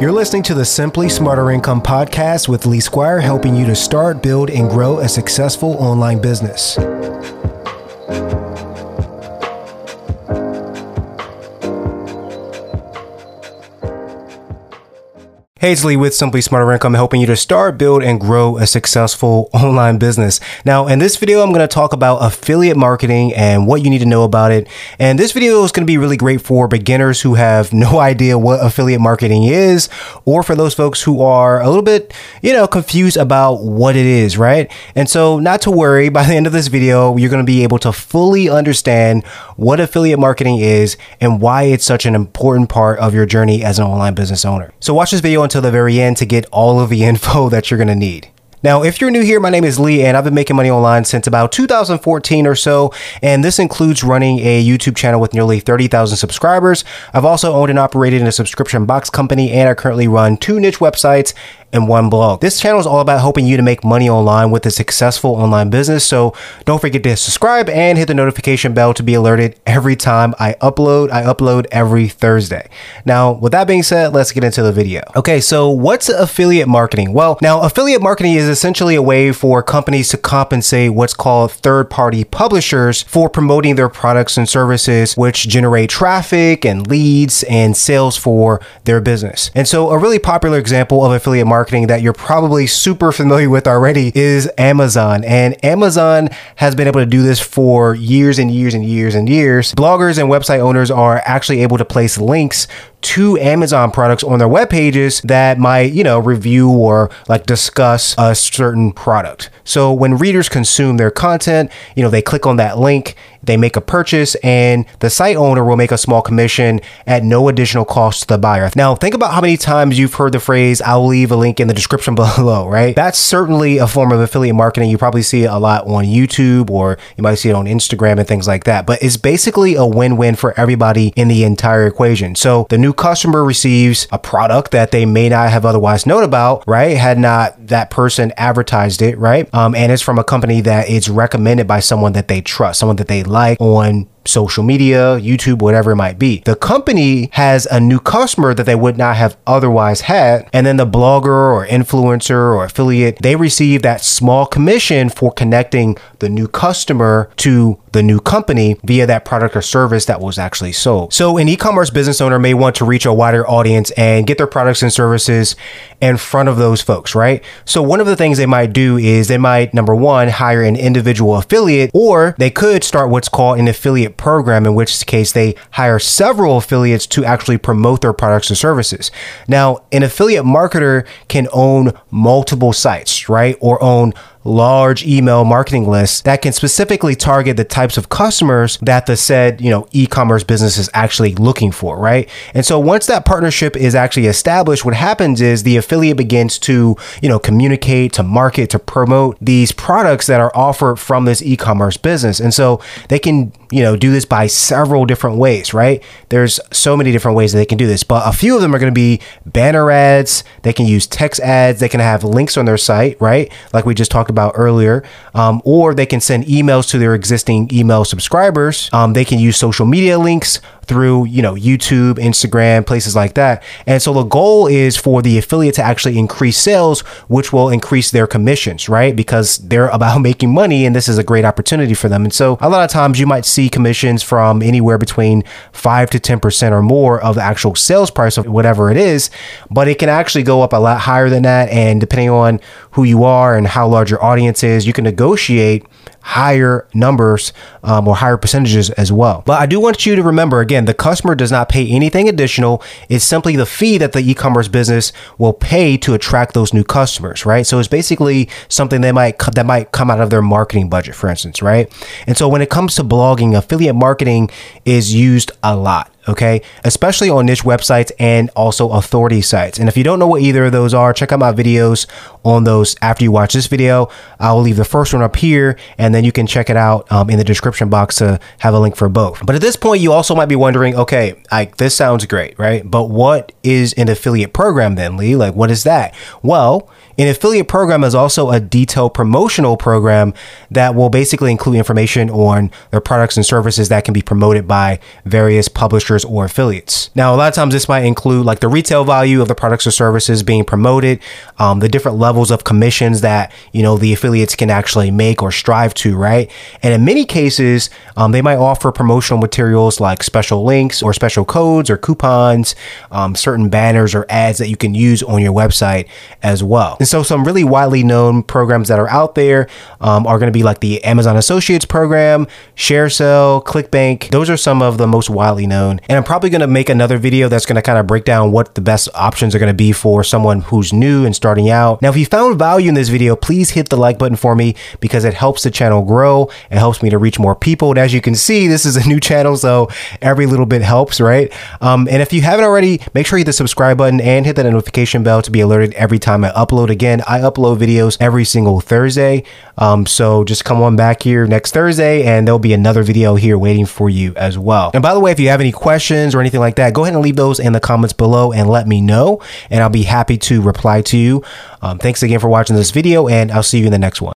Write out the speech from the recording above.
You're listening to the Simply Smarter Income podcast with Lee Squire, helping you to start, build, and grow a successful online business. Hazley with Simply Smarter Income, helping you to start, build, and grow a successful online business. Now, in this video, I'm going to talk about affiliate marketing and what you need to know about it. And this video is going to be really great for beginners who have no idea what affiliate marketing is, or for those folks who are a little bit, you know, confused about what it is, right? And so, not to worry, by the end of this video, you're going to be able to fully understand what affiliate marketing is and why it's such an important part of your journey as an online business owner. So, watch this video until until the very end to get all of the info that you're going to need. Now, if you're new here, my name is Lee, and I've been making money online since about 2014 or so. And this includes running a YouTube channel with nearly 30,000 subscribers. I've also owned and operated a subscription box company, and I currently run two niche websites and one blog. This channel is all about helping you to make money online with a successful online business. So don't forget to subscribe and hit the notification bell to be alerted every time I upload. I upload every Thursday. Now, with that being said, let's get into the video. Okay, so what's affiliate marketing? Well, now affiliate marketing is essentially a way for companies to compensate what's called third party publishers for promoting their products and services, which generate traffic and leads and sales for their business. And so a really popular example of affiliate marketing marketing that you're probably super familiar with already is Amazon. And Amazon has been able to do this for years and years and years and years. Bloggers and website owners are actually able to place links to Amazon products on their web pages that might, you know, review or like discuss a certain product. So when readers consume their content, you know, they click on that link, they make a purchase, and the site owner will make a small commission at no additional cost to the buyer. Now, think about how many times you've heard the phrase, I'll leave a link in the description below, right? That's certainly a form of affiliate marketing. You probably see it a lot on YouTube or you might see it on Instagram and things like that. But it's basically a win win for everybody in the entire equation. So the new customer receives a product that they may not have otherwise known about, right? Had not that person advertised it, right? Um, and it's from a company that is recommended by someone that they trust, someone that they like on social media, YouTube, whatever it might be. The company has a new customer that they would not have otherwise had. And then the blogger or influencer or affiliate, they receive that small commission for connecting the new customer to the new company via that product or service that was actually sold. So an e-commerce business owner may want to reach a wider audience and get their products and services in front of those folks, right? So one of the things they might do is they might number one hire an individual affiliate or they could start what's called an affiliate program, in which case they hire several affiliates to actually promote their products and services. Now, an affiliate marketer can own multiple sites, right? Or own large email marketing lists that can specifically target the types of customers that the said, you know, e-commerce business is actually looking for, right? And so once that partnership is actually established, what happens is the affiliate begins to, you know, communicate, to market, to promote these products that are offered from this e-commerce business. And so they can, you know, do this by several different ways, right? There's so many different ways that they can do this, but a few of them are going to be banner ads, they can use text ads, they can have links on their site, right? Like we just talked about earlier, um, or they can send emails to their existing email subscribers. Um, they can use social media links through, you know, YouTube, Instagram, places like that. And so the goal is for the affiliate to actually increase sales, which will increase their commissions, right? Because they're about making money and this is a great opportunity for them. And so a lot of times you might see commissions from anywhere between 5 to 10% or more of the actual sales price of whatever it is, but it can actually go up a lot higher than that and depending on who you are and how large your audience is, you can negotiate higher numbers um, or higher percentages as well. But I do want you to remember again, the customer does not pay anything additional. It's simply the fee that the e-commerce business will pay to attract those new customers, right? So it's basically something that might that might come out of their marketing budget, for instance, right? And so when it comes to blogging, affiliate marketing is used a lot okay? Especially on niche websites and also authority sites. And if you don't know what either of those are, check out my videos on those after you watch this video. I'll leave the first one up here and then you can check it out um, in the description box to have a link for both. But at this point, you also might be wondering, okay, like this sounds great, right? But what is an affiliate program then, Lee? Like, what is that? Well, an affiliate program is also a detailed promotional program that will basically include information on their products and services that can be promoted by various publishers or affiliates. Now, a lot of times this might include like the retail value of the products or services being promoted, um, the different levels of commissions that, you know, the affiliates can actually make or strive to, right? And in many cases, um, they might offer promotional materials like special links or special codes or coupons, um, certain banners or ads that you can use on your website as well. And so some really widely known programs that are out there um, are going to be like the Amazon Associates program, ShareASale, ClickBank. Those are some of the most widely known. And I'm probably going to make another video that's going to kind of break down what the best options are going to be for someone who's new and starting out. Now, if you found value in this video, please hit the like button for me because it helps the channel grow. It helps me to reach more people. And as you can see, this is a new channel, so every little bit helps, right? Um, and if you haven't already, make sure you hit the subscribe button and hit that notification bell to be alerted every time I upload. Again, I upload videos every single Thursday. Um, so just come on back here next Thursday and there'll be another video here waiting for you as well. And by the way, if you have any questions or anything like that, go ahead and leave those in the comments below and let me know. And I'll be happy to reply to you. Um, thanks again for watching this video and I'll see you in the next one.